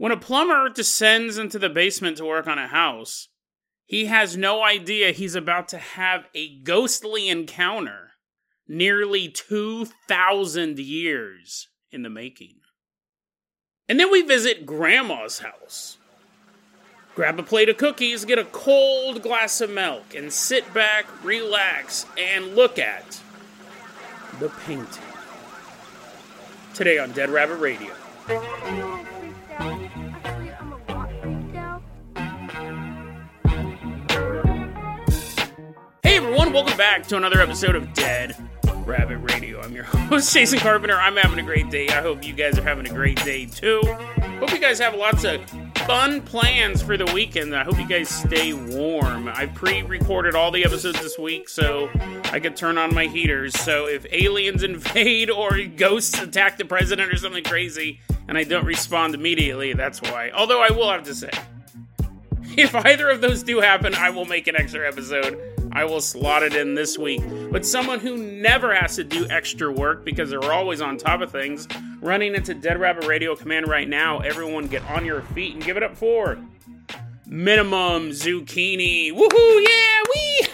When a plumber descends into the basement to work on a house, he has no idea he's about to have a ghostly encounter nearly 2,000 years in the making. And then we visit Grandma's house. Grab a plate of cookies, get a cold glass of milk, and sit back, relax, and look at the painting. Today on Dead Rabbit Radio. Everyone, welcome back to another episode of Dead Rabbit Radio. I'm your host, Jason Carpenter. I'm having a great day. I hope you guys are having a great day too. Hope you guys have lots of fun plans for the weekend. I hope you guys stay warm. I pre recorded all the episodes this week so I could turn on my heaters. So if aliens invade or ghosts attack the president or something crazy and I don't respond immediately, that's why. Although I will have to say, if either of those do happen, I will make an extra episode. I will slot it in this week. But someone who never has to do extra work because they're always on top of things, running into Dead Rabbit Radio Command right now. Everyone get on your feet and give it up for Minimum Zucchini. Woohoo! Yeah! Wee!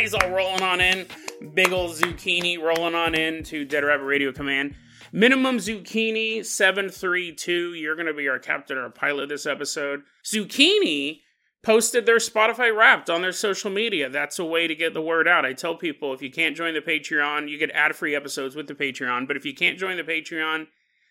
He's all rolling on in. Big old zucchini rolling on in to Dead Rabbit Radio Command. Minimum Zucchini 732. You're going to be our captain or pilot this episode. Zucchini posted their Spotify Wrapped on their social media. That's a way to get the word out. I tell people if you can't join the Patreon, you get ad free episodes with the Patreon. But if you can't join the Patreon,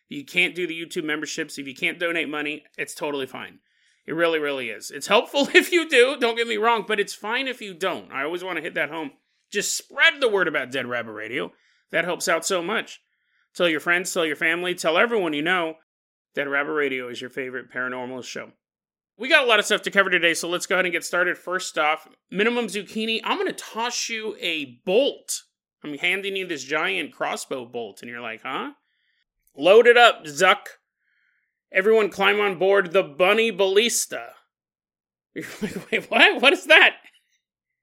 you can't do the YouTube memberships, if you can't donate money, it's totally fine. It really, really is. It's helpful if you do, don't get me wrong, but it's fine if you don't. I always want to hit that home. Just spread the word about Dead Rabbit Radio. That helps out so much. Tell your friends, tell your family, tell everyone you know Dead Rabbit Radio is your favorite paranormal show. We got a lot of stuff to cover today, so let's go ahead and get started. First off, minimum zucchini. I'm going to toss you a bolt. I'm handing you this giant crossbow bolt, and you're like, huh? Load it up, Zuck. Everyone climb on board the Bunny Ballista. You're like, wait, what? What is that?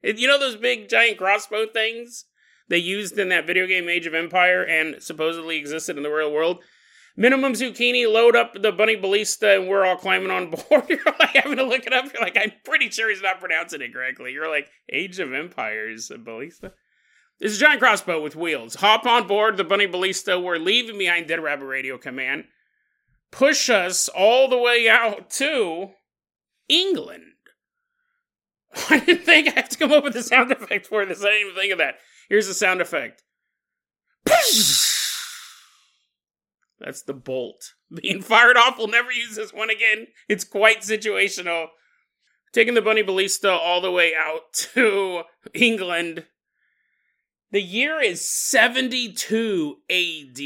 You know those big giant crossbow things they used in that video game Age of Empire and supposedly existed in the real world? Minimum zucchini, load up the bunny ballista, and we're all climbing on board. You're like having to look it up. You're like, I'm pretty sure he's not pronouncing it correctly. You're like, Age of Empires, ballista. It's a giant crossbow with wheels. Hop on board the bunny ballista. We're leaving behind Dead Rabbit Radio Command. Push us all the way out to England. I didn't think I have to come up with a sound effect for this. I didn't even think of that. Here's the sound effect. That's the bolt being fired off. We'll never use this one again. It's quite situational. Taking the Bunny Ballista all the way out to England. The year is 72 AD.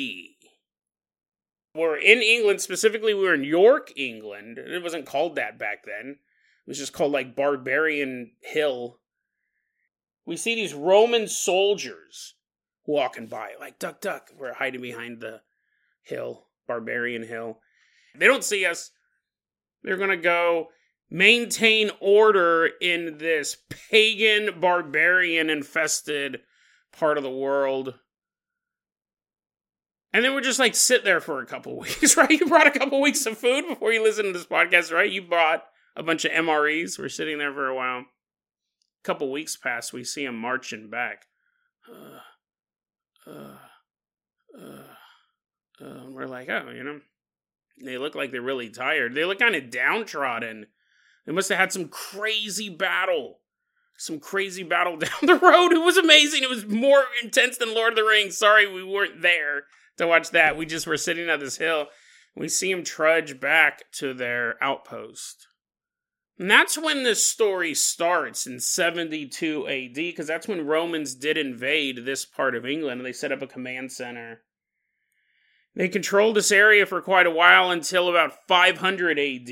We're in England, specifically, we were in York, England. It wasn't called that back then. It was just called like Barbarian Hill. We see these Roman soldiers walking by, like duck, duck. We're hiding behind the hill, Barbarian Hill. They don't see us. They're going to go maintain order in this pagan, barbarian infested part of the world. And then we're just like sit there for a couple weeks, right? You brought a couple weeks of food before you listen to this podcast, right? You bought a bunch of MREs. We're sitting there for a while. A couple weeks pass, we see them marching back. Uh, uh, uh uh, we're like, oh, you know, they look like they're really tired. They look kind of downtrodden. They must have had some crazy battle. Some crazy battle down the road. It was amazing. It was more intense than Lord of the Rings. Sorry, we weren't there to watch that. We just were sitting on this hill. We see them trudge back to their outpost. And that's when this story starts in 72 AD, because that's when Romans did invade this part of England and they set up a command center They controlled this area for quite a while until about 500 AD,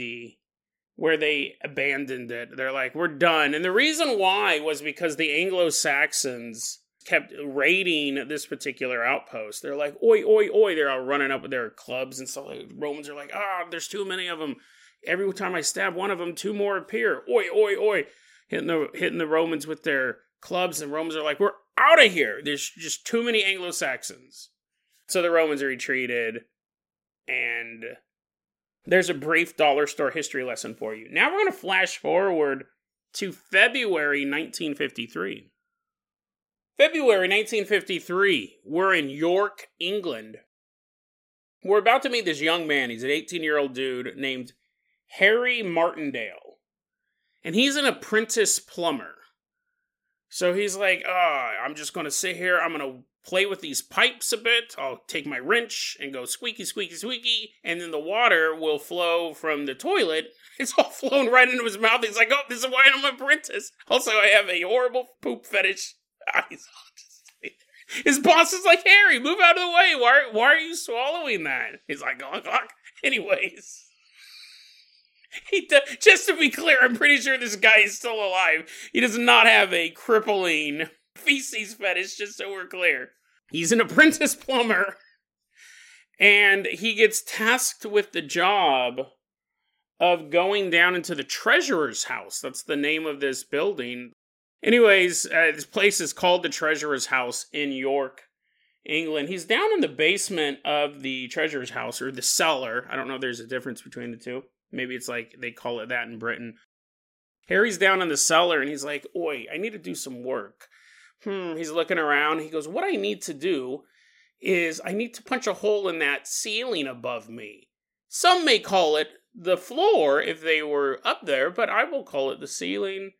where they abandoned it. They're like, we're done. And the reason why was because the Anglo Saxons kept raiding this particular outpost. They're like, oi, oi, oi. They're all running up with their clubs and stuff. Like, Romans are like, ah, oh, there's too many of them. Every time I stab one of them, two more appear. Oi, oi, oi. Hitting the, hitting the Romans with their clubs. And Romans are like, we're out of here. There's just too many Anglo Saxons. So the Romans retreated. And there's a brief dollar store history lesson for you. Now we're going to flash forward to February 1953. February 1953, we're in York, England. We're about to meet this young man. He's an 18 year old dude named Harry Martindale. And he's an apprentice plumber. So he's like, oh, I'm just going to sit here. I'm going to play with these pipes a bit. I'll take my wrench and go squeaky, squeaky, squeaky. And then the water will flow from the toilet. It's all flowing right into his mouth. He's like, oh, this is why I'm an apprentice. Also, I have a horrible poop fetish ah, his boss is like, Harry, move out of the way. Why, why are you swallowing that? He's like, oh, oh. anyways. He just to be clear, I'm pretty sure this guy is still alive. He does not have a crippling feces fetish, just so we're clear. He's an apprentice plumber. And he gets tasked with the job of going down into the treasurer's house. That's the name of this building. Anyways, uh, this place is called the Treasurer's House in York, England. He's down in the basement of the Treasurer's House, or the cellar. I don't know if there's a difference between the two. Maybe it's like they call it that in Britain. Harry's down in the cellar and he's like, Oi, I need to do some work. Hmm, he's looking around. He goes, What I need to do is I need to punch a hole in that ceiling above me. Some may call it the floor if they were up there, but I will call it the ceiling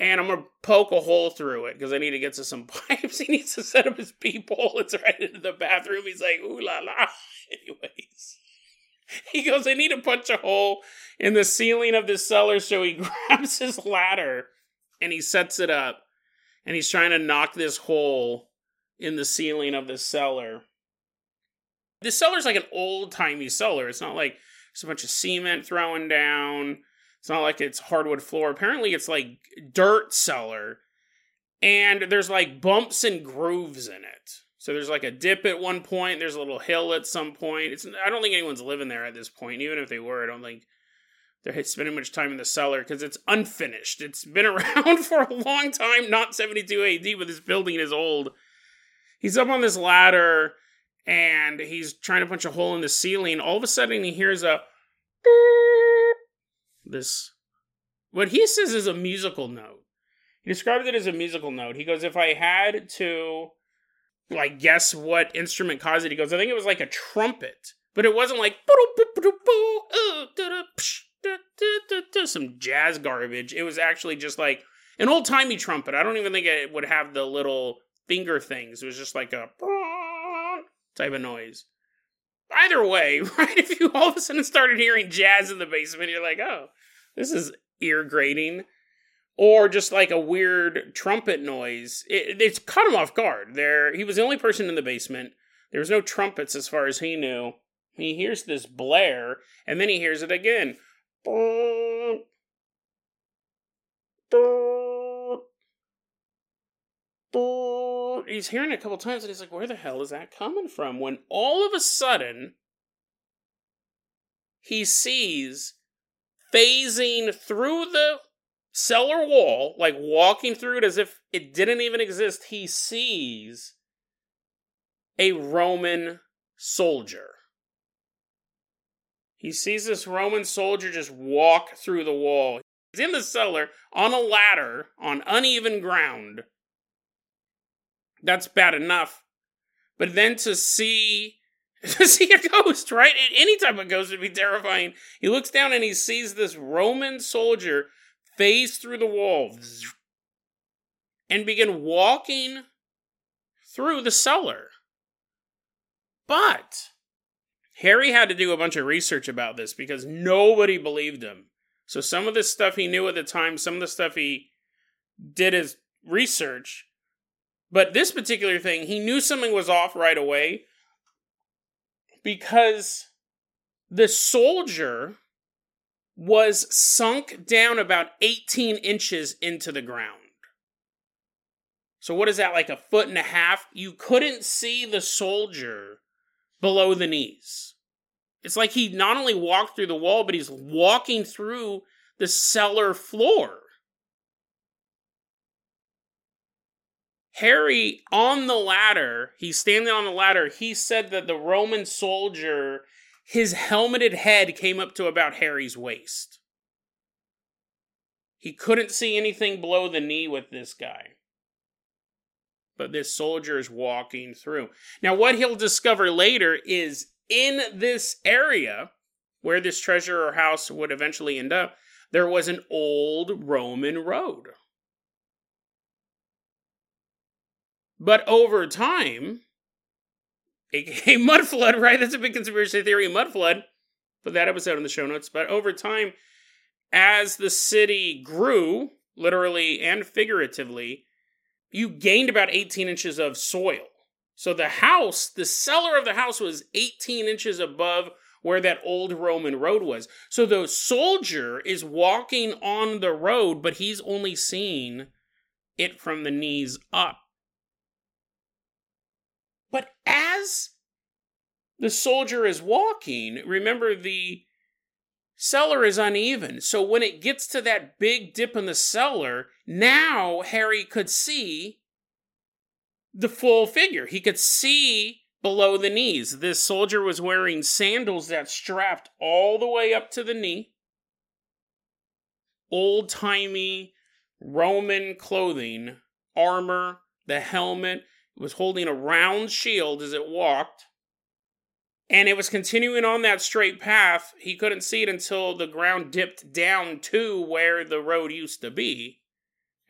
and I'm gonna poke a hole through it because I need to get to some pipes. He needs to set up his peephole. It's right into the bathroom. He's like, ooh la la. Anyways, he goes, I need to punch a hole in the ceiling of this cellar. So he grabs his ladder and he sets it up, and he's trying to knock this hole in the ceiling of the cellar. This cellar's like an old timey cellar. It's not like there's a bunch of cement throwing down it's not like it's hardwood floor. Apparently, it's like dirt cellar, and there's like bumps and grooves in it. So there's like a dip at one point. There's a little hill at some point. It's I don't think anyone's living there at this point. Even if they were, I don't think they're spending much time in the cellar because it's unfinished. It's been around for a long time, not 72 AD, but this building is old. He's up on this ladder and he's trying to punch a hole in the ceiling. All of a sudden, he hears a this what he says is a musical note. He described it as a musical note. He goes, if I had to like guess what instrument caused it, he goes, I think it was like a trumpet, but it wasn't like uh, some jazz garbage. It was actually just like an old timey trumpet. I don't even think it would have the little finger things. It was just like a type of noise. Either way, right? If you all of a sudden started hearing jazz in the basement, you're like, oh, this is ear grating. Or just like a weird trumpet noise. It, it's caught him off guard. There, he was the only person in the basement. There was no trumpets as far as he knew. He hears this blare, and then he hears it again. He's hearing it a couple times, and he's like, "Where the hell is that coming from?" When all of a sudden, he sees phasing through the cellar wall, like walking through it as if it didn't even exist, he sees a Roman soldier. He sees this Roman soldier just walk through the wall. He's in the cellar on a ladder on uneven ground. That's bad enough. But then to see to see a ghost, right? Any type of ghost would be terrifying. He looks down and he sees this Roman soldier phase through the wall and begin walking through the cellar. But Harry had to do a bunch of research about this because nobody believed him. So some of the stuff he knew at the time, some of the stuff he did as research. But this particular thing, he knew something was off right away because the soldier was sunk down about 18 inches into the ground. So, what is that, like a foot and a half? You couldn't see the soldier below the knees. It's like he not only walked through the wall, but he's walking through the cellar floor. Harry on the ladder, he's standing on the ladder. He said that the Roman soldier, his helmeted head came up to about Harry's waist. He couldn't see anything below the knee with this guy. But this soldier is walking through. Now, what he'll discover later is in this area where this treasure or house would eventually end up, there was an old Roman road. But over time, aka mud flood, right? That's a big conspiracy theory, mud flood. Put that episode in the show notes. But over time, as the city grew, literally and figuratively, you gained about 18 inches of soil. So the house, the cellar of the house was 18 inches above where that old Roman road was. So the soldier is walking on the road, but he's only seeing it from the knees up. But as the soldier is walking, remember the cellar is uneven. So when it gets to that big dip in the cellar, now Harry could see the full figure. He could see below the knees. This soldier was wearing sandals that strapped all the way up to the knee. Old timey Roman clothing, armor, the helmet, It was holding a round shield as it walked. And it was continuing on that straight path. He couldn't see it until the ground dipped down to where the road used to be.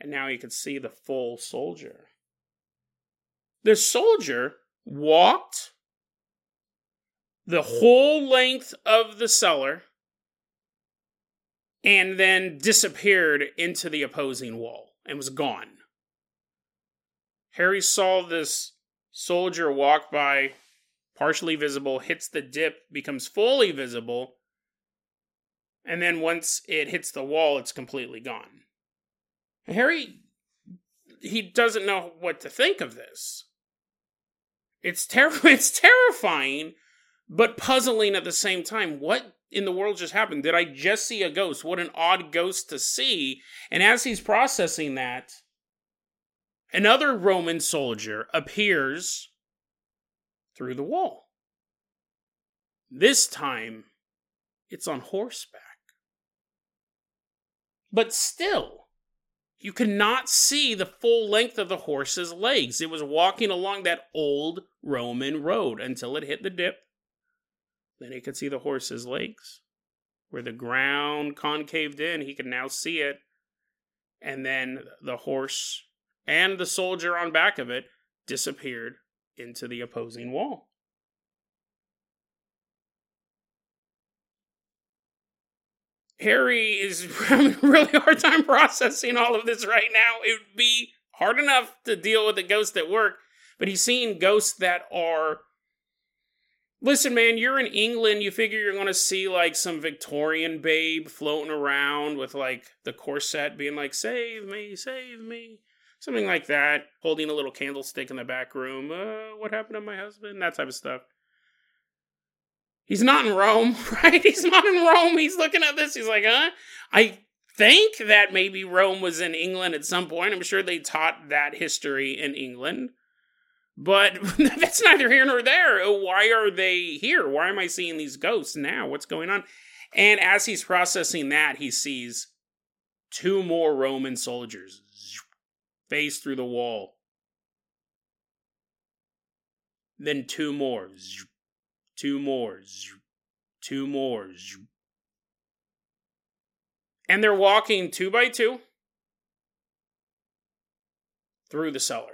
And now he could see the full soldier. The soldier walked the whole length of the cellar and then disappeared into the opposing wall and was gone. Harry saw this soldier walk by, partially visible, hits the dip, becomes fully visible, and then once it hits the wall, it's completely gone. Harry, he doesn't know what to think of this. It's ter- it's terrifying, but puzzling at the same time. What in the world just happened? Did I just see a ghost? What an odd ghost to see. And as he's processing that, another Roman soldier appears through the wall. This time, it's on horseback. But still, you could not see the full length of the horse's legs. It was walking along that old Roman road until it hit the dip. Then he could see the horse's legs. Where the ground concaved in, he could now see it. And then the horse and the soldier on back of it disappeared into the opposing wall. Harry is having a really hard time processing all of this right now. It would be hard enough to deal with a ghost at work, but he's seeing ghosts that are. Listen, man, you're in England. You figure you're going to see like some Victorian babe floating around with like the corset being like, save me, save me. Something like that. Holding a little candlestick in the back room. Uh, what happened to my husband? That type of stuff. He's not in Rome, right? He's not in Rome. He's looking at this. He's like, huh? I think that maybe Rome was in England at some point. I'm sure they taught that history in England. But that's neither here nor there. Why are they here? Why am I seeing these ghosts now? What's going on? And as he's processing that, he sees two more Roman soldiers face through the wall. Then two more two more, two more. And they're walking two by two through the cellar.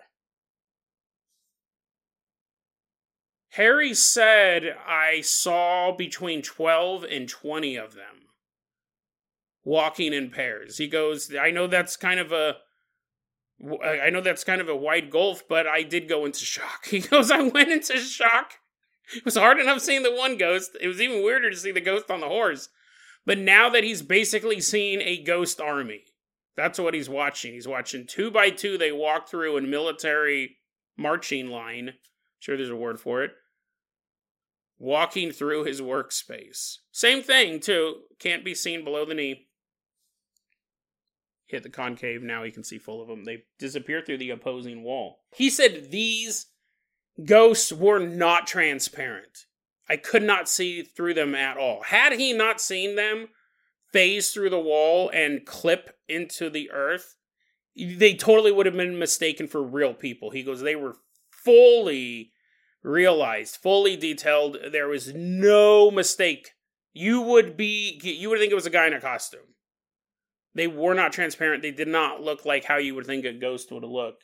Harry said, I saw between 12 and 20 of them walking in pairs. He goes, I know that's kind of a. I know that's kind of a wide gulf, but I did go into shock. He goes, I went into shock It was hard enough seeing the one ghost. It was even weirder to see the ghost on the horse. But now that he's basically seen a ghost army, that's what he's watching. He's watching two by two. They walk through in military marching line. Sure, there's a word for it. Walking through his workspace. Same thing, too. Can't be seen below the knee. Hit the concave. Now he can see full of them. They disappear through the opposing wall. He said these ghosts were not transparent. I could not see through them at all. Had he not seen them phase through the wall and clip into the earth, they totally would have been mistaken for real people. He goes, they were fully realized, fully detailed. There was no mistake. You would be, you would think it was a guy in a costume. They were not transparent. They did not look like how you would think a ghost would look.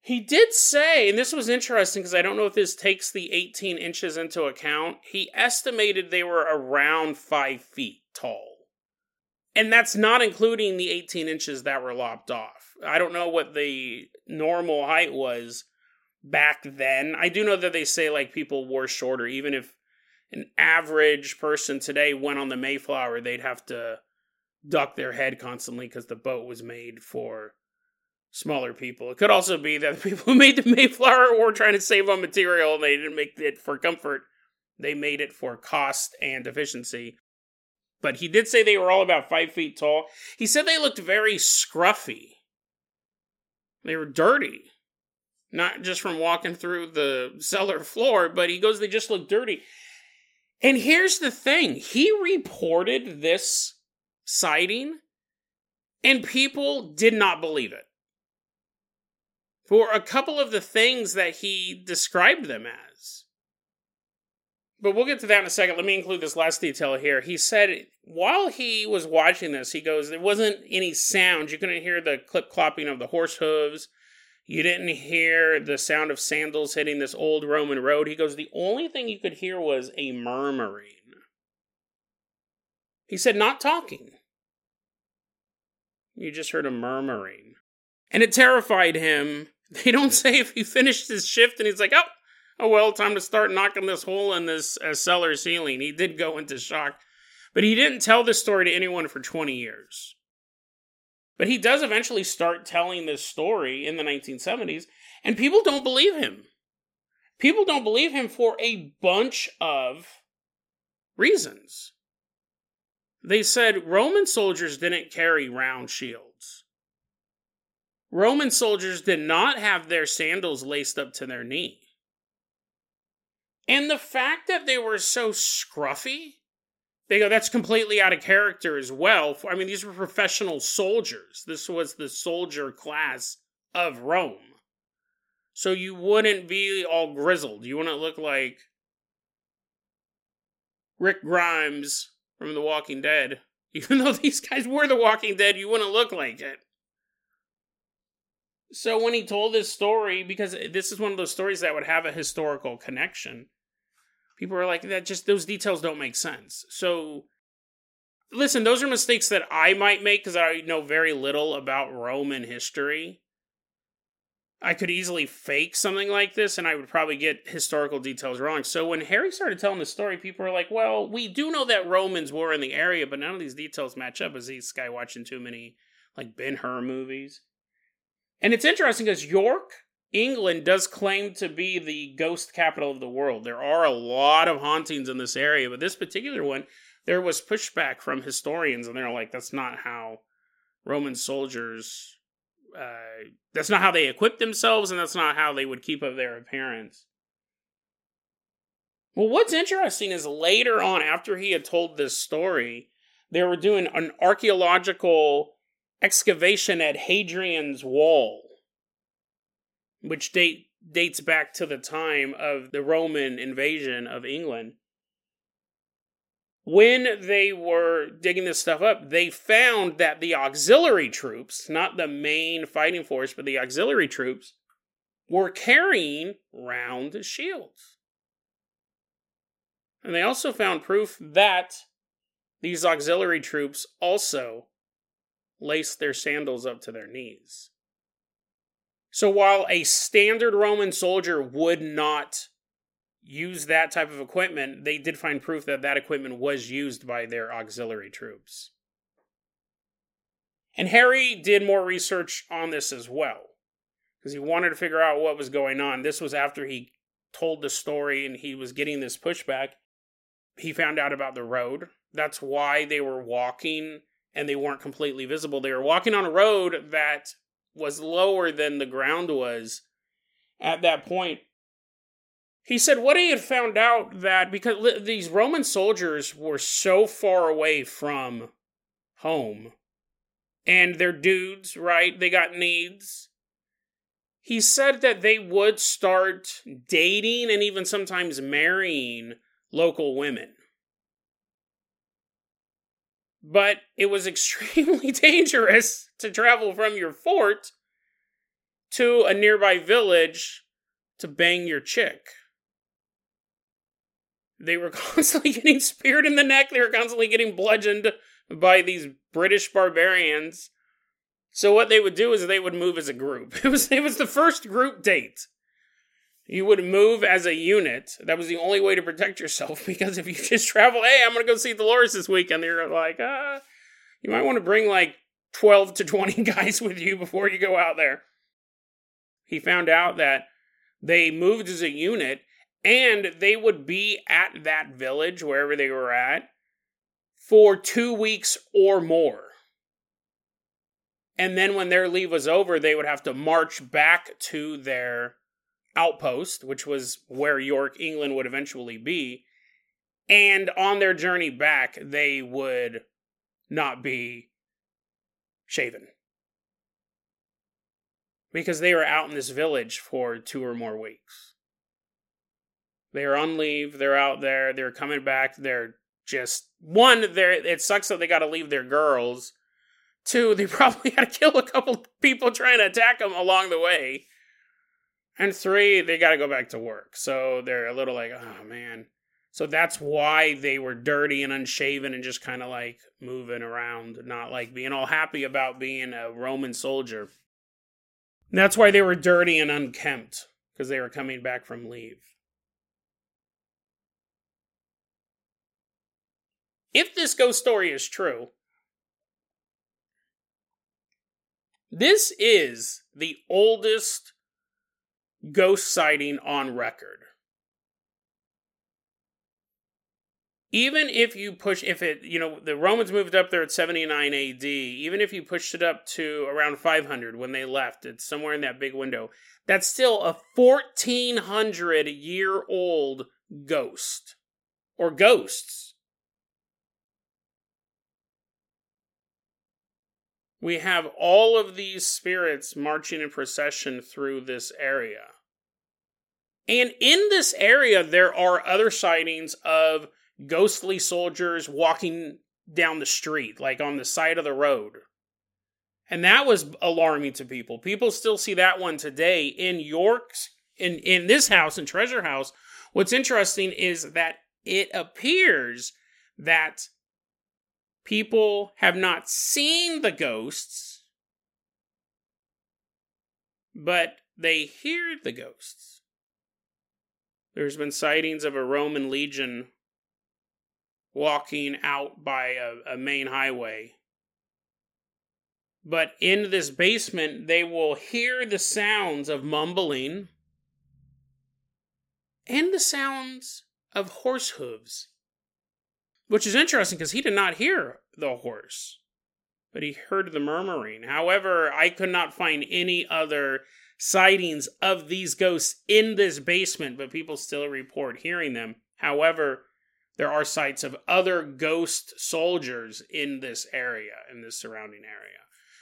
He did say, and this was interesting because I don't know if this takes the 18 inches into account, he estimated they were around five feet tall. And that's not including the 18 inches that were lopped off. I don't know what the normal height was back then. I do know that they say like people were shorter, even if an average person today went on the Mayflower, they'd have to duck their head constantly because the boat was made for smaller people. It could also be that the people who made the Mayflower were trying to save on material and they didn't make it for comfort. They made it for cost and efficiency. But he did say they were all about five feet tall. He said they looked very scruffy. They were dirty. Not just from walking through the cellar floor, but he goes, they just look dirty. And here's the thing he reported this sighting, and people did not believe it for a couple of the things that he described them as. But we'll get to that in a second. Let me include this last detail here. He said while he was watching this, he goes, there wasn't any sound. You couldn't hear the clip clopping of the horse hooves. You didn't hear the sound of sandals hitting this old Roman road. He goes, the only thing you could hear was a murmuring. He said, not talking. You just heard a murmuring. And it terrified him they don't say if he finished his shift and he's like, oh, oh well, time to start knocking this hole in this uh, cellar ceiling. He did go into shock, but he didn't tell this story to anyone for 20 years. But he does eventually start telling this story in the 1970s, and people don't believe him. People don't believe him for a bunch of reasons. They said Roman soldiers didn't carry round shields. Roman soldiers did not have their sandals laced up to their knee. And the fact that they were so scruffy, they go, that's completely out of character as well. I mean, these were professional soldiers. This was the soldier class of Rome. So you wouldn't be all grizzled. You wouldn't look like Rick Grimes from The Walking Dead. Even though these guys were The Walking Dead, you wouldn't look like it. So when he told this story, because this is one of those stories that would have a historical connection, people are like, that just those details don't make sense. So listen, those are mistakes that I might make because I know very little about Roman history. I could easily fake something like this and I would probably get historical details wrong. So when Harry started telling the story, people were like, well, we do know that Romans were in the area, but none of these details match up. Is this guy watching too many like Ben Hur movies? And it's interesting because York, England, does claim to be the ghost capital of the world. There are a lot of hauntings in this area, but this particular one, there was pushback from historians, and they're like, that's not how Roman soldiers. Uh, that's not how they equipped themselves, and that's not how they would keep up their appearance. Well, what's interesting is later on, after he had told this story, they were doing an archaeological excavation at Hadrian's Wall, which date, dates back to the time of the Roman invasion of England. When they were digging this stuff up, they found that the auxiliary troops, not the main fighting force, but the auxiliary troops, were carrying round shields. And they also found proof that these auxiliary troops also laced their sandals up to their knees. So while a standard Roman soldier would not use that type of equipment, they did find proof that that equipment was used by their auxiliary troops. And Harry did more research on this as well because he wanted to figure out what was going on. This was after he told the story and he was getting this pushback. He found out about the road. That's why they were walking and they weren't completely visible. They were walking on a road that was lower than the ground was at that point. He said what he had found out that because these Roman soldiers were so far away from home and they're dudes, right? They got needs. He said that they would start dating and even sometimes marrying local women. But it was extremely dangerous to travel from your fort to a nearby village to bang your chick. They were constantly getting speared in the neck, they were constantly getting bludgeoned by these British barbarians. So what they would do is they would move as a group. It was it was the first group date. You would move as a unit. That was the only way to protect yourself because if you just travel, hey, I'm gonna go see Dolores this weekend, you're like, uh, you might want to bring like 12 to 20 guys with you before you go out there. He found out that they moved as a unit and they would be at that village, wherever they were at, for two weeks or more. And then when their leave was over, they would have to march back to their outpost, which was where York, England would eventually be. And on their journey back, they would not be shaven. Because they were out in this village for two or more weeks. They are on leave, they're out there, they're coming back, they're just one, they're it sucks that they gotta leave their girls. Two, they probably had to kill a couple people trying to attack them along the way. And three, they got to go back to work. So they're a little like, oh man. So that's why they were dirty and unshaven and just kind of like moving around, not like being all happy about being a Roman soldier. that's why they were dirty and unkempt, because they were coming back from leave. If this ghost story is true, this is the oldest ghost sighting on record. Even if you push, if it, you know, the Romans moved up there at 79 AD, even if you pushed it up to around 500 when they left, it's somewhere in that big window, that's still a 1400 year old ghost or ghosts. We have all of these spirits marching in procession through this area. And in this area, there are other sightings of ghostly soldiers walking down the street, like on the side of the road. And that was alarming to people. People still see that one today in York's in in this house in Treasure House. What's interesting is that it appears that people have not seen the ghosts, but they hear the ghosts. There's been sightings of a Roman legion walking out by a, a main highway. But in this basement, they will hear the sounds of mumbling and the sounds of horse hooves. Which is interesting because he did not hear the horse, but he heard the murmuring. However, I could not find any other sightings of these ghosts in this basement, but people still report hearing them. However, there are sights of other ghost soldiers in this area, in this surrounding area.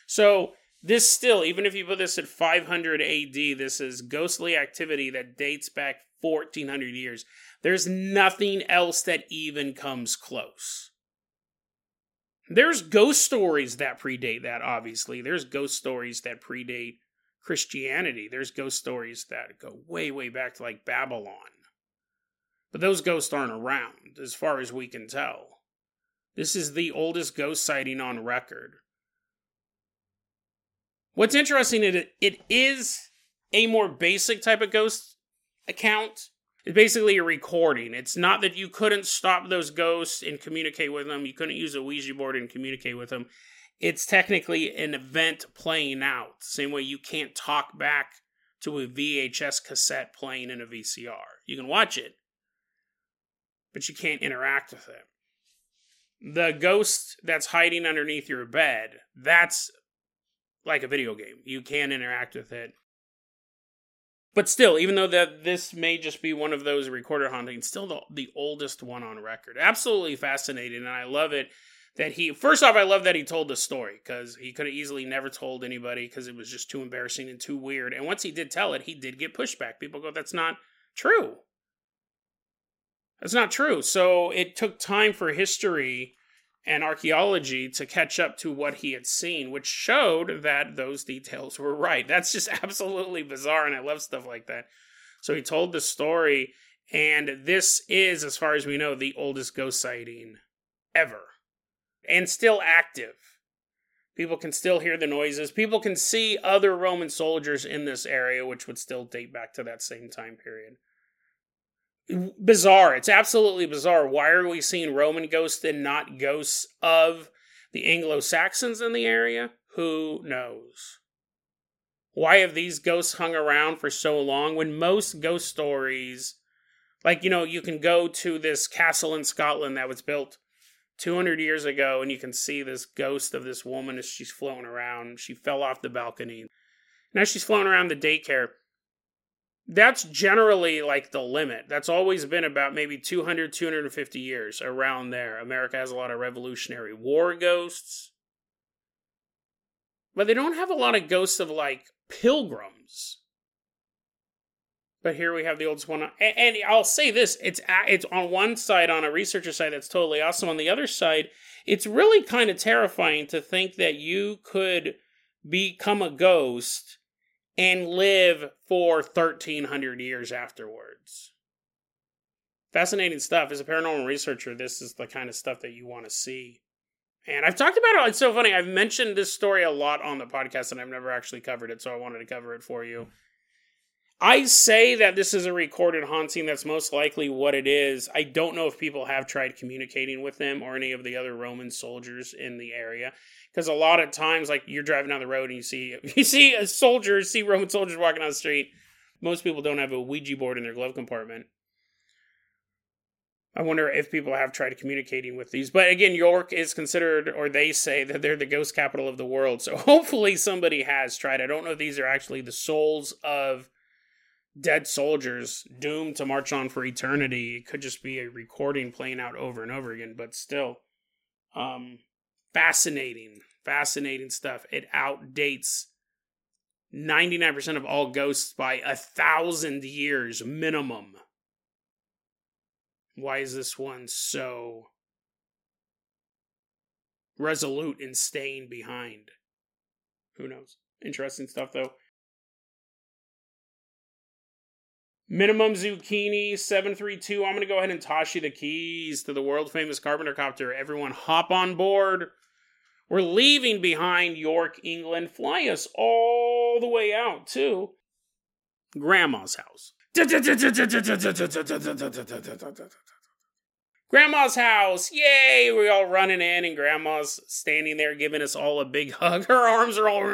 So, this still, even if you put this at 500 AD, this is ghostly activity that dates back 1400 years. There's nothing else that even comes close. There's ghost stories that predate that, obviously. There's ghost stories that predate Christianity. There's ghost stories that go way, way back to like Babylon. But those ghosts aren't around, as far as we can tell. This is the oldest ghost sighting on record. What's interesting is it is a more basic type of ghost account. It's basically a recording. It's not that you couldn't stop those ghosts and communicate with them. You couldn't use a Ouija board and communicate with them. It's technically an event playing out. Same way you can't talk back to a VHS cassette playing in a VCR. You can watch it, but you can't interact with it. The ghost that's hiding underneath your bed, that's like a video game. You can interact with it. But still, even though that this may just be one of those recorder hauntings, still the, the oldest one on record. Absolutely fascinating, and I love it that he first off i love that he told the story because he could have easily never told anybody because it was just too embarrassing and too weird. And once he did tell it he did get pushback. People go that's not true. That's not true. So it took time for history and archaeology to catch up to what he had seen, which showed that those details were right. That's just absolutely bizarre, and I love stuff like that. So he told the story, and this is, as far as we know, the oldest ghost sighting ever, and still active. People can still hear the noises. People can see other Roman soldiers in this area, which would still date back to that same time period bizarre. It's absolutely bizarre. Why are we seeing Roman ghosts and not ghosts of the Anglo Saxons in the area? Who knows? Why have these ghosts hung around for so long when most ghost stories, like, you know, you can go to this castle in Scotland that was built 200 years ago and you can see this ghost of this woman as she's floating around. She fell off the balcony. Now she's floating around the daycare that's generally like the limit. That's always been about maybe 200, 250 years around there. America has a lot of Revolutionary War ghosts. But they don't have a lot of ghosts of like pilgrims. But here we have the oldest one. And, I'll say this it's, it's on one side, on a researcher side, that's totally awesome. On the other side, it's really kind of terrifying to think that you could become a ghost and live for 1300 years afterwards. Fascinating stuff. As a paranormal researcher, this is the kind of stuff that you want to see. And I've talked about it. It's so funny. I've mentioned this story a lot on the podcast, and I've never actually covered it, so I wanted to cover it for you. I say that this is a recorded haunting. That's most likely what it is. I don't know if people have tried communicating with them or any of the other Roman soldiers in the area because a lot of times like you're driving down the road and you see you see a soldier see roman soldiers walking down the street. Most people don't have a ouija board in their glove compartment. I wonder if people have tried communicating with these. But again york is considered or they say that they're the ghost capital of the world. So hopefully somebody has tried. I don't know if these are actually the souls of dead soldiers doomed to march on for eternity. It could just be a recording playing out over and over again but still um fascinating, fascinating stuff. It outdates 99% of all ghosts by a thousand years minimum. Why is this one so resolute in staying behind? Who knows? Interesting stuff, though. Minimum Zucchini 732. I'm going to go ahead and toss you the keys to the world famous Carpenter Copter. Everyone hop on board. We're leaving behind York, England. Fly us all the way out to Grandma's house. Grandma's house. Yay! We're all running in, and Grandma's standing there giving us all a big hug. Her arms are all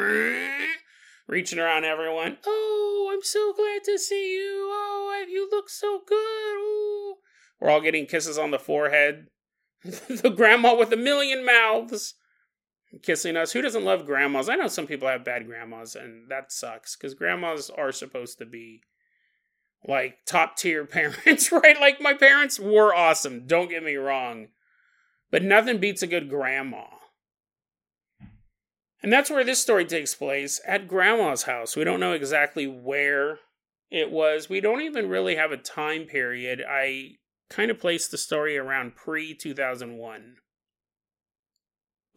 reaching around everyone. Oh, I'm so glad to see you. Oh, you look so good. Ooh. We're all getting kisses on the forehead. the grandma with a million mouths kissing us. Who doesn't love grandmas? I know some people have bad grandmas, and that sucks because grandmas are supposed to be like top tier parents, right? Like my parents were awesome. Don't get me wrong, but nothing beats a good grandma. And that's where this story takes place at grandma's house. We don't know exactly where it was. We don't even really have a time period. I kind of placed the story around pre 2001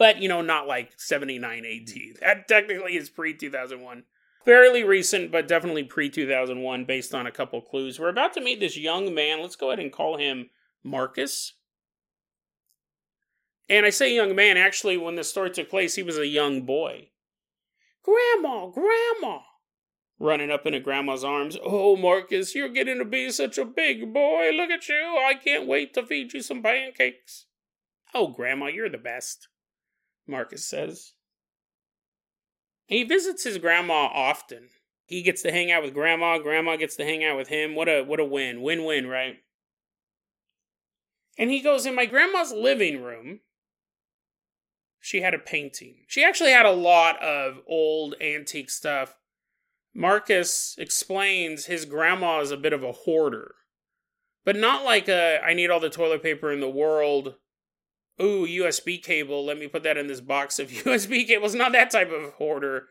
but you know, not like 79 AD. That technically is pre 2001. Fairly recent, but definitely pre 2001, based on a couple clues. We're about to meet this young man. Let's go ahead and call him Marcus. And I say young man, actually, when the story took place, he was a young boy. Grandma, Grandma, running up into Grandma's arms. Oh, Marcus, you're getting to be such a big boy. Look at you. I can't wait to feed you some pancakes. Oh, Grandma, you're the best, Marcus says. He visits his grandma often. He gets to hang out with grandma, grandma gets to hang out with him. What a what a win. Win-win, right? And he goes in my grandma's living room. She had a painting. She actually had a lot of old antique stuff. Marcus explains his grandma is a bit of a hoarder, but not like a I need all the toilet paper in the world. Ooh, USB cable. Let me put that in this box of USB cables. Not that type of hoarder.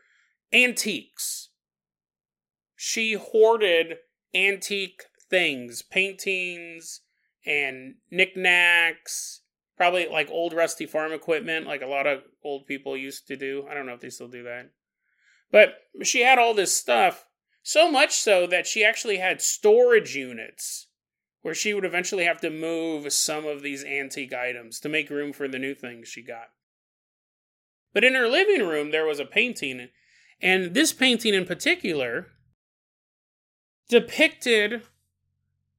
Antiques. She hoarded antique things, paintings, and knickknacks, probably like old rusty farm equipment, like a lot of old people used to do. I don't know if they still do that. But she had all this stuff, so much so that she actually had storage units where she would eventually have to move some of these antique items to make room for the new things she got. But in her living room, there was a painting, and this painting in particular depicted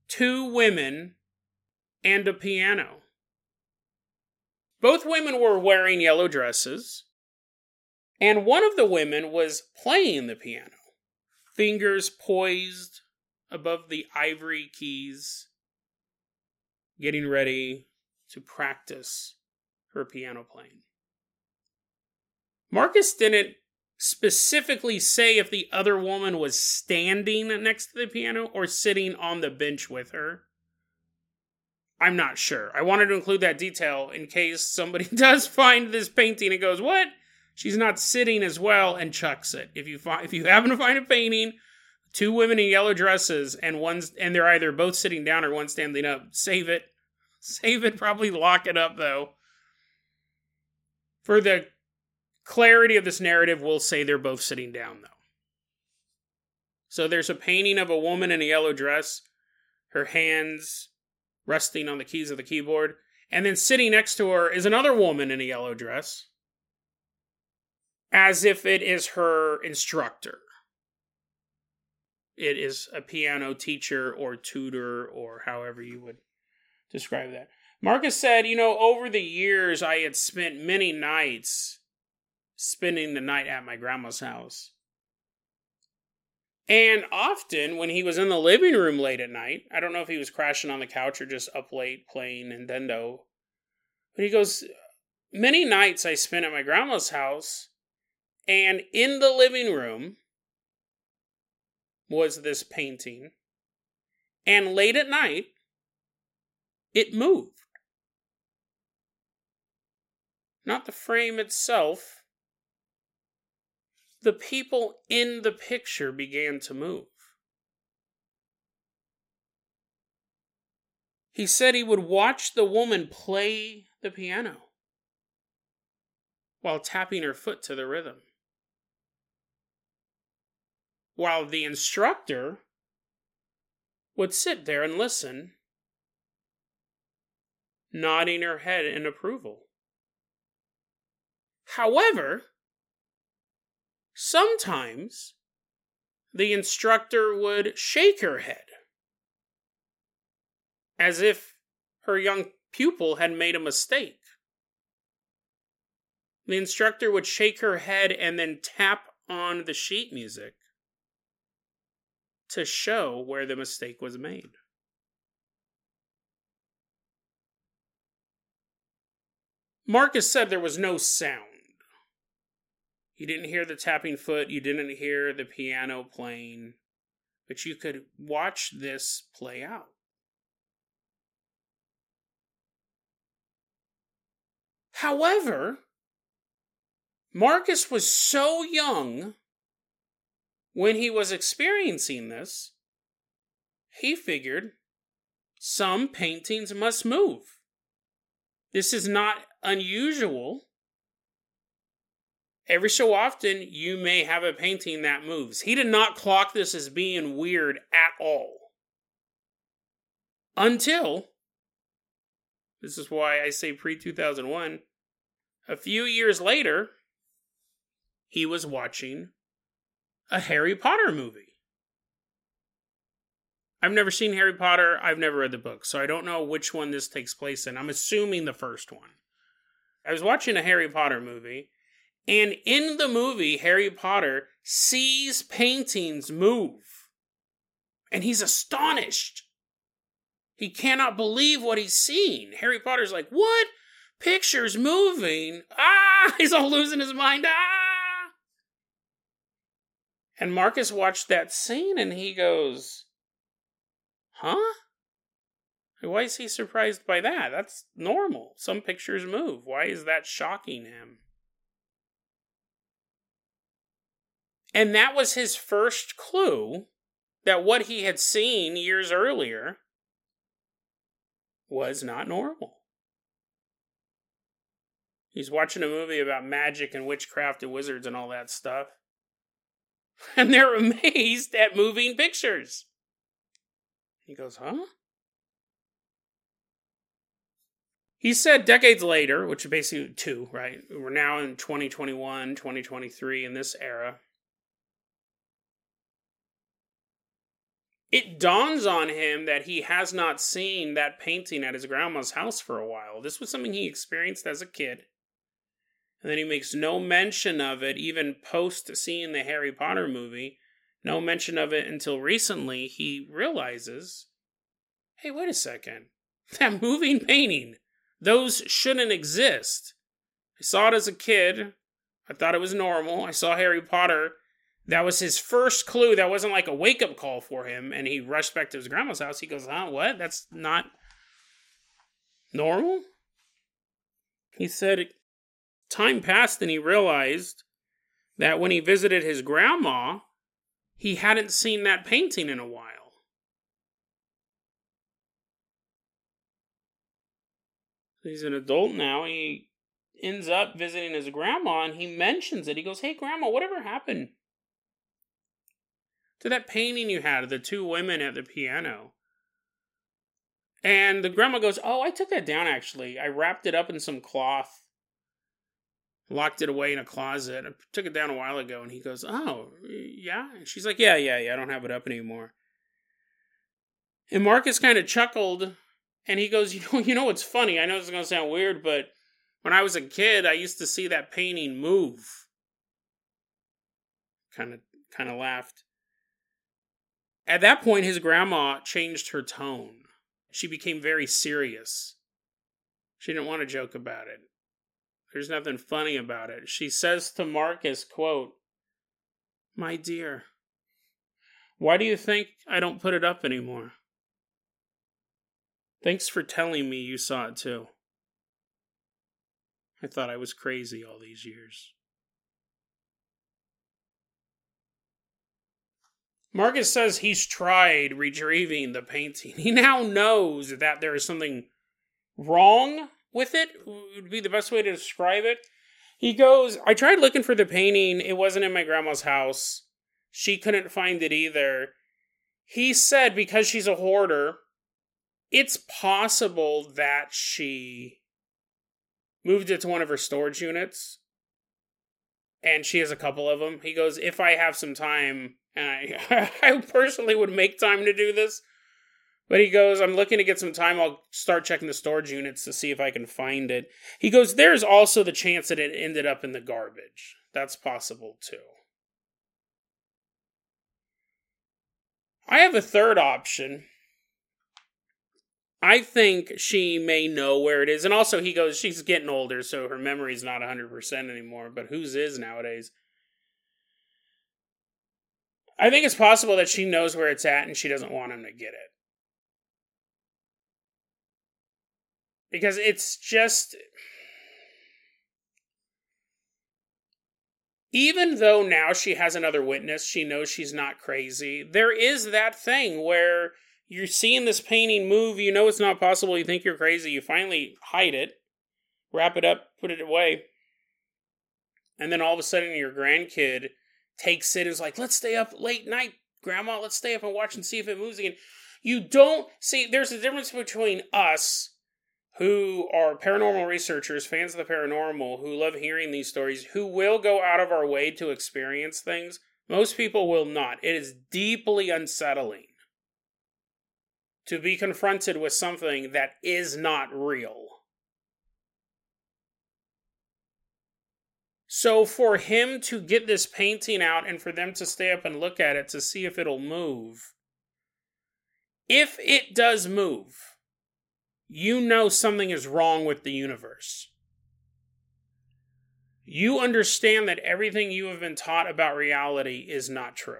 two women and a piano. Both women were wearing yellow dresses, and one of the women was playing the piano, fingers poised above the ivory keys, getting ready to practice her piano playing. Marcus didn't specifically say if the other woman was standing next to the piano or sitting on the bench with her. I'm not sure. I wanted to include that detail in case somebody does find this painting and goes, "What? She's not sitting as well," and chucks it. If you find, if you happen to find a painting, two women in yellow dresses and one's and they're either both sitting down or one standing up, save it. Save it. Probably lock it up though. For the clarity of this narrative, we'll say they're both sitting down though. So there's a painting of a woman in a yellow dress, her hands resting on the keys of the keyboard. And then sitting next to her is another woman in a yellow dress, as if it is her instructor. It is a piano teacher or tutor, or however you would describe that. Marcus said, You know, over the years, I had spent many nights spending the night at my grandma's house. And often, when he was in the living room late at night, I don't know if he was crashing on the couch or just up late playing Nintendo, but he goes, Many nights I spent at my grandma's house, and in the living room was this painting. And late at night, it moved. Not the frame itself, the people in the picture began to move. He said he would watch the woman play the piano while tapping her foot to the rhythm. While the instructor would sit there and listen, nodding her head in approval. However, Sometimes the instructor would shake her head as if her young pupil had made a mistake. The instructor would shake her head and then tap on the sheet music to show where the mistake was made. Marcus said there was no sound. You didn't hear the tapping foot, you didn't hear the piano playing, but you could watch this play out. However, Marcus was so young when he was experiencing this, he figured some paintings must move. This is not unusual every so often you may have a painting that moves. He did not clock this as being weird at all. Until, this is why I say pre 2001, a few years later, he was watching a Harry Potter movie. I've never seen Harry Potter. I've never read the book, so I don't know which one this takes place in. I'm assuming the first one. I was watching a Harry Potter movie, and in the movie, Harry Potter sees paintings move. And he's astonished. He cannot believe what he's seen. Harry Potter's like, What? Pictures moving? Ah! He's all losing his mind. Ah! And Marcus watched that scene and he goes, Huh? Why is he surprised by that? That's normal. Some pictures move. Why is that shocking him? And that was his first clue that what he had seen years earlier was not normal. He's watching a movie about magic and witchcraft and wizards and all that stuff. And they're amazed at moving pictures. He goes, huh? He said decades later, which is basically two, right? We're now in 2021, 2023, in this era. It dawns on him that he has not seen that painting at his grandma's house for a while. This was something he experienced as a kid. And then he makes no mention of it, even post seeing the Harry Potter movie. No mention of it until recently. He realizes hey, wait a second. That moving painting, those shouldn't exist. I saw it as a kid. I thought it was normal. I saw Harry Potter that was his first clue. That wasn't like a wake up call for him. And he rushed back to his grandma's house. He goes, huh, what? That's not normal? He said, time passed and he realized that when he visited his grandma, he hadn't seen that painting in a while. He's an adult now. He ends up visiting his grandma and he mentions it. He goes, Hey, grandma, whatever happened to that painting you had of the two women at the piano. And the grandma goes, Oh, I took that down actually. I wrapped it up in some cloth, locked it away in a closet. I took it down a while ago. And he goes, Oh, yeah? And she's like, Yeah, yeah, yeah, I don't have it up anymore. And Marcus kind of chuckled and he goes, You know, you know what's funny? I know this is gonna sound weird, but when I was a kid, I used to see that painting move. Kind of kind of laughed. At that point, his grandma changed her tone. She became very serious. She didn't want to joke about it. There's nothing funny about it. She says to Marcus, quote, My dear, why do you think I don't put it up anymore? Thanks for telling me you saw it too. I thought I was crazy all these years. Marcus says he's tried retrieving the painting. He now knows that there is something wrong with it, would be the best way to describe it. He goes, I tried looking for the painting. It wasn't in my grandma's house. She couldn't find it either. He said because she's a hoarder, it's possible that she moved it to one of her storage units and she has a couple of them. He goes, If I have some time, and I, I personally would make time to do this. But he goes, I'm looking to get some time. I'll start checking the storage units to see if I can find it. He goes, There's also the chance that it ended up in the garbage. That's possible too. I have a third option. I think she may know where it is. And also, he goes, She's getting older, so her memory's not 100% anymore. But whose is nowadays? I think it's possible that she knows where it's at and she doesn't want him to get it. Because it's just. Even though now she has another witness, she knows she's not crazy. There is that thing where you're seeing this painting move, you know it's not possible, you think you're crazy, you finally hide it, wrap it up, put it away. And then all of a sudden your grandkid takes it and is like, let's stay up late night, grandma, let's stay up and watch and see if it moves again. You don't see, there's a difference between us who are paranormal researchers, fans of the paranormal, who love hearing these stories, who will go out of our way to experience things. Most people will not. It is deeply unsettling. to be confronted with something that is not real. So, for him to get this painting out and for them to stay up and look at it to see if it'll move, if it does move, you know something is wrong with the universe. You understand that everything you have been taught about reality is not true.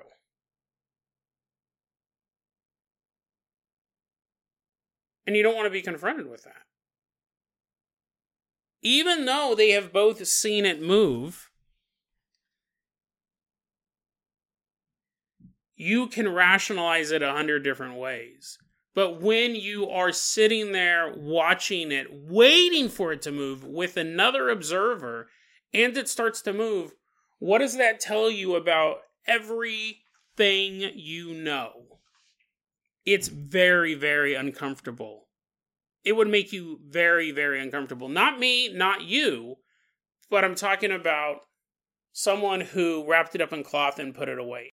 And you don't want to be confronted with that. Even though they have both seen it move, you can rationalize it a hundred different ways. But when you are sitting there watching it, waiting for it to move with another observer, and it starts to move, what does that tell you about everything you know? It's very, very uncomfortable. It would make you very, very uncomfortable. Not me, not you, but I'm talking about someone who wrapped it up in cloth and put it away.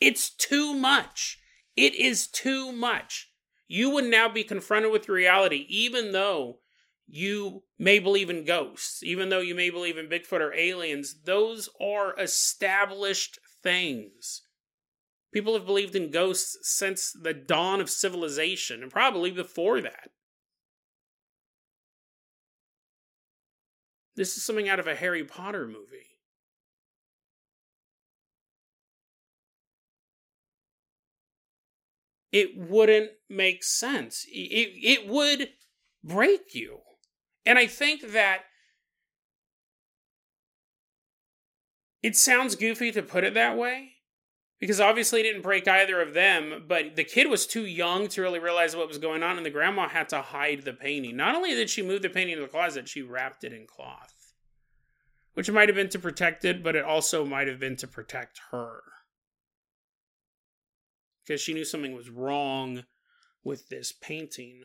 It's too much. It is too much. You would now be confronted with reality, even though you may believe in ghosts, even though you may believe in Bigfoot or aliens. Those are established things. People have believed in ghosts since the dawn of civilization, and probably before that. This is something out of a Harry Potter movie. It wouldn't make sense. It, it would break you. And I think that it sounds goofy to put it that way because obviously it didn't break either of them, but the kid was too young to really realize what was going on, and the grandma had to hide the painting. Not only did she move the painting to the closet, she wrapped it in cloth, which might have been to protect it, but it also might have been to protect her because she knew something was wrong with this painting.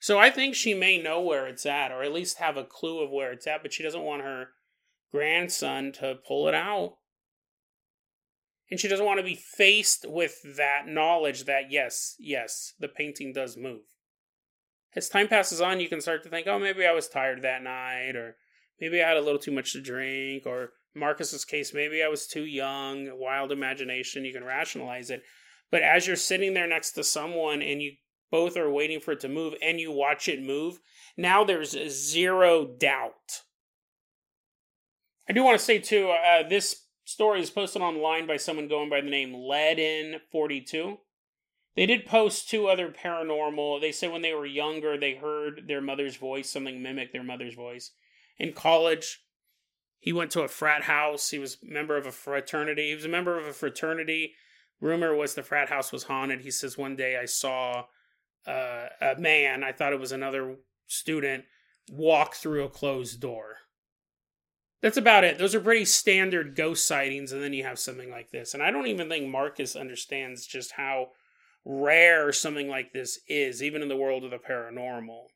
So I think she may know where it's at, or at least have a clue of where it's at, but she doesn't want her grandson to pull it out. And she doesn't want to be faced with that knowledge that, yes, yes, the painting does move. As time passes on, you can start to think, oh, maybe I was tired that night, or maybe I had a little too much to drink, or Marcus's case, maybe I was too young, wild imagination, you can rationalize it. But as you're sitting there next to someone and you both are waiting for it to move and you watch it move, now there's zero doubt. I do want to say too, uh, this story is posted online by someone going by the name Ledin42. They did post two other paranormal. They say when they were younger, they heard their mother's voice, something mimic their mother's voice. In college, he went to a frat house. He was a member of a fraternity. He was a member of a fraternity. Rumor was the frat house was haunted. He says one day I saw uh, a man. I thought it was another student walk through a closed door. That's about it. Those are pretty standard ghost sightings, and then you have something like this. And I don't even think Marcus understands just how rare something like this is, even in the world of the paranormal.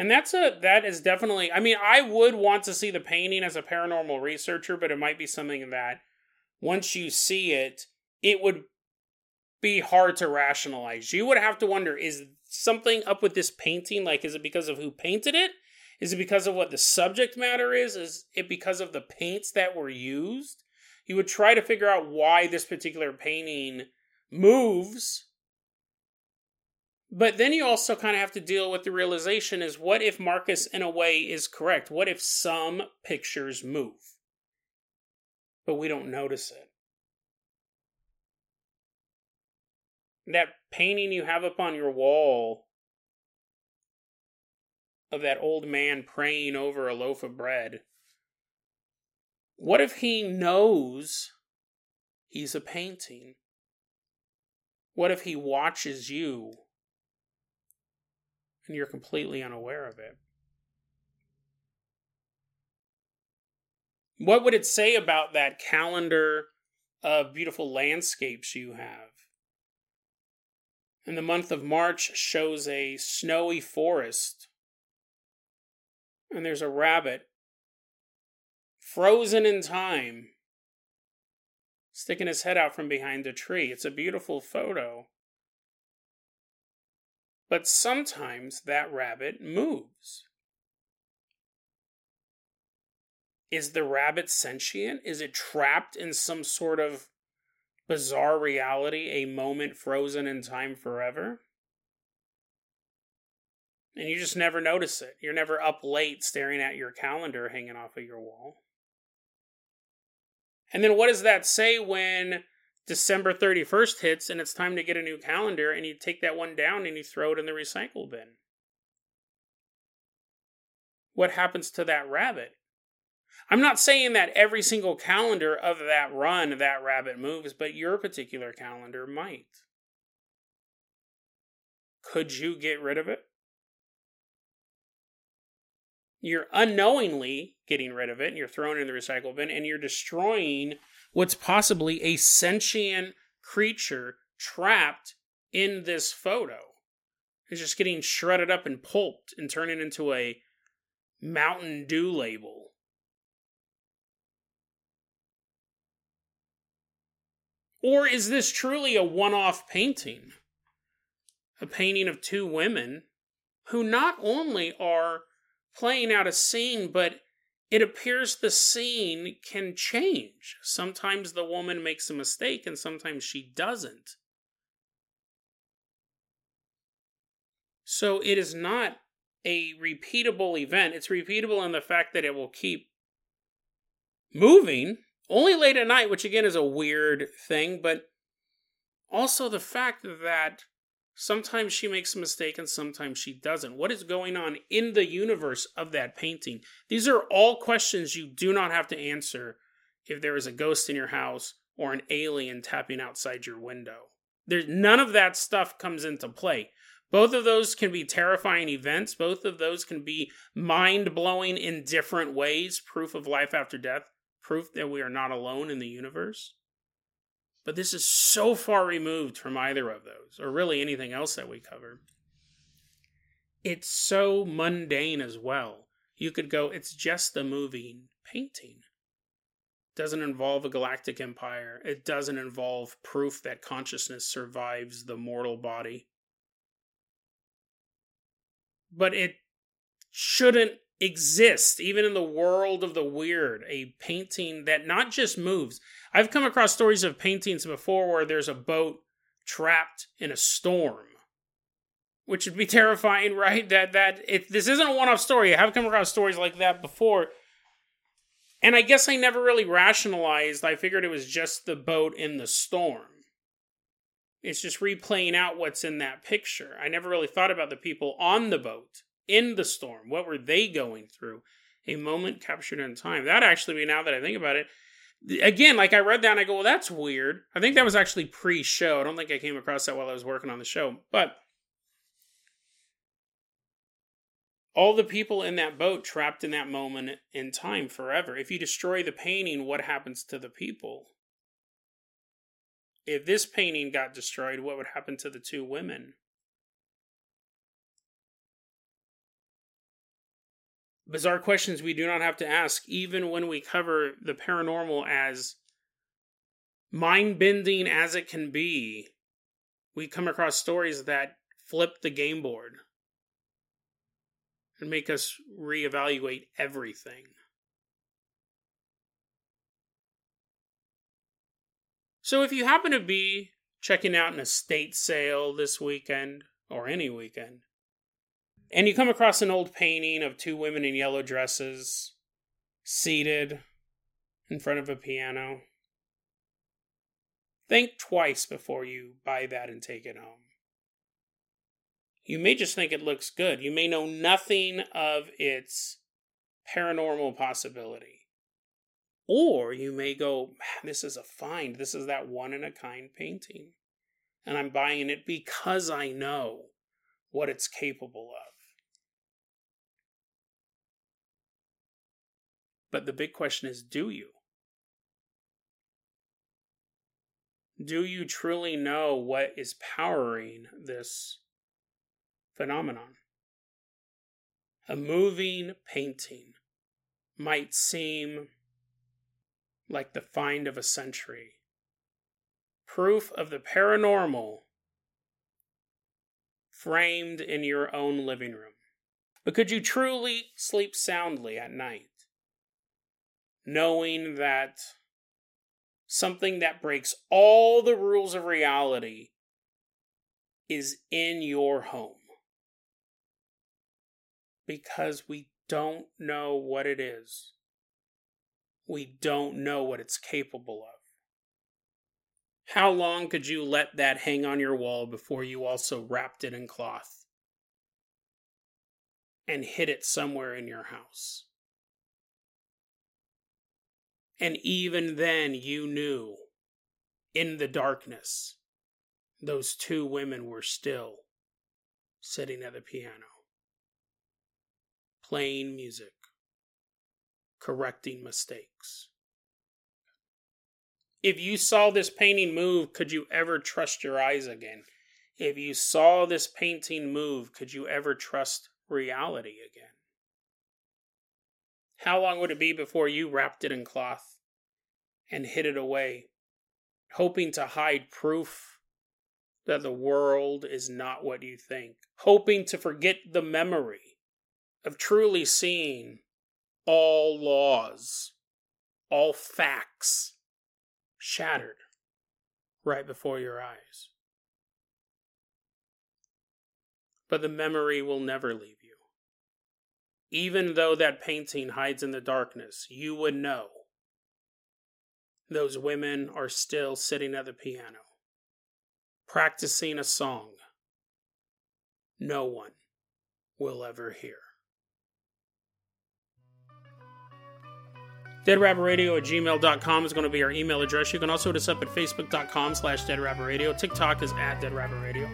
And that's a that is definitely I mean, I would want to see the painting as a paranormal researcher, but it might be something that once you see it, it would be hard to rationalize. You would have to wonder is something up with this painting? Like, is it because of who painted it? Is it because of what the subject matter is? Is it because of the paints that were used? You would try to figure out why this particular painting moves but then you also kind of have to deal with the realization is what if Marcus, in a way, is correct? What if some pictures move, but we don't notice it? That painting you have up on your wall of that old man praying over a loaf of bread. What if he knows he's a painting? What if he watches you and you're completely unaware of it. What would it say about that calendar of beautiful landscapes you have? And the month of March shows a snowy forest. And there's a rabbit frozen in time sticking his head out from behind a tree. It's a beautiful photo. But sometimes that rabbit moves. Is the rabbit sentient? Is it trapped in some sort of bizarre reality, a moment frozen in time forever? And you just never notice it. You're never up late staring at your calendar hanging off of your wall. And then what does that say when December 31st hits and it's time to get a new calendar and you take that one down and you throw it in the recycle bin? What happens to that rabbit? I'm not saying that every single calendar of that run that rabbit moves, but your particular calendar might. Could you get rid of it? You're unknowingly getting rid of it and you're throwing it in the recycle bin and you're destroying what's possibly a sentient creature trapped in this photo. It's just getting shredded up and pulped and turning into a Mountain Dew label. Or is this truly a one off painting? A painting of two women who not only are playing out a scene, but it appears the scene can change. Sometimes the woman makes a mistake and sometimes she doesn't. So it is not a repeatable event. It's repeatable in the fact that it will keep moving only late at night, which again is a weird thing, but also the fact that sometimes she makes a mistake and sometimes she doesn't. What is going on in the universe of that painting? These are all questions you do not have to answer if there is a ghost in your house or an alien tapping outside your window. There's none of that stuff comes into play. Both of those can be terrifying events. Both of those can be mind blowing in different ways, proof of life after death proof that we are not alone in the universe. But this is so far removed from either of those, or really anything else that we cover. It's so mundane as well. You could go, it's just the moving painting. It doesn't involve a galactic empire. It doesn't involve proof that consciousness survives the mortal body. But it shouldn't exist even in the world of the weird a painting that not just moves. I've come across stories of paintings before where there's a boat trapped in a storm which would be terrifying right? That that it, this isn't a one-off story. I have come across stories like that before. And i guess i never really rationalized. I figured it was just the boat in the storm. It's just replaying out what's in that picture. I never really thought about the people on the boat in the storm? What were they going through? A moment captured in time. That actually, now that I think about it, again, like I read that and I go, well, that's weird. I think that was actually pre show. I don't think I came across that while I was working on the show. But all the people in that boat trapped in that moment in time forever. If you destroy the painting, what happens to the people? If this painting got destroyed, what would happen to the two women? Bizarre questions we do not have to ask, even when we cover the paranormal as mind bending as it can be. We come across stories that flip the game board and make us reevaluate everything. So, if you happen to be checking out an estate sale this weekend or any weekend, and you come across an old painting of two women in yellow dresses seated in front of a piano. Think twice before you buy that and take it home. You may just think it looks good. You may know nothing of its paranormal possibility. Or you may go, this is a find. This is that one in a kind painting. And I'm buying it because I know what it's capable of. But the big question is do you? Do you truly know what is powering this phenomenon? A moving painting might seem like the find of a century, proof of the paranormal framed in your own living room. But could you truly sleep soundly at night? Knowing that something that breaks all the rules of reality is in your home. Because we don't know what it is. We don't know what it's capable of. How long could you let that hang on your wall before you also wrapped it in cloth and hid it somewhere in your house? And even then, you knew in the darkness, those two women were still sitting at the piano, playing music, correcting mistakes. If you saw this painting move, could you ever trust your eyes again? If you saw this painting move, could you ever trust reality again? How long would it be before you wrapped it in cloth and hid it away, hoping to hide proof that the world is not what you think, hoping to forget the memory of truly seeing all laws, all facts shattered right before your eyes. But the memory will never leave you. Even though that painting hides in the darkness, you would know those women are still sitting at the piano, practicing a song no one will ever hear. DeadRabbitRadio at gmail.com is going to be our email address. You can also hit us up at facebook.com slash deadrabbitradio. TikTok is at deadrabbitradio.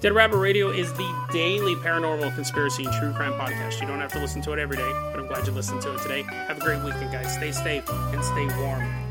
Dead Rabbit Radio is the daily paranormal conspiracy and true crime podcast. You don't have to listen to it every day, but I'm glad you listened to it today. Have a great weekend, guys. Stay safe and stay warm.